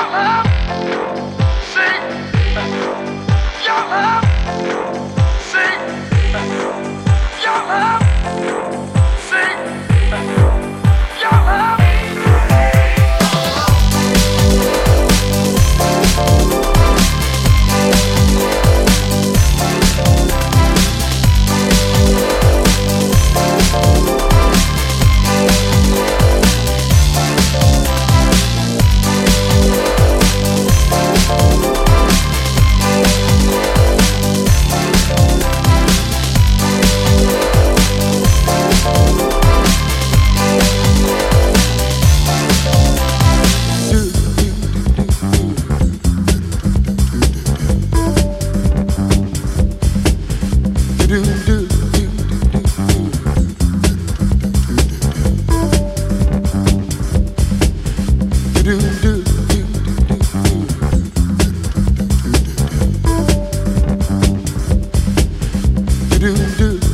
Y'all love. Y'all. do do.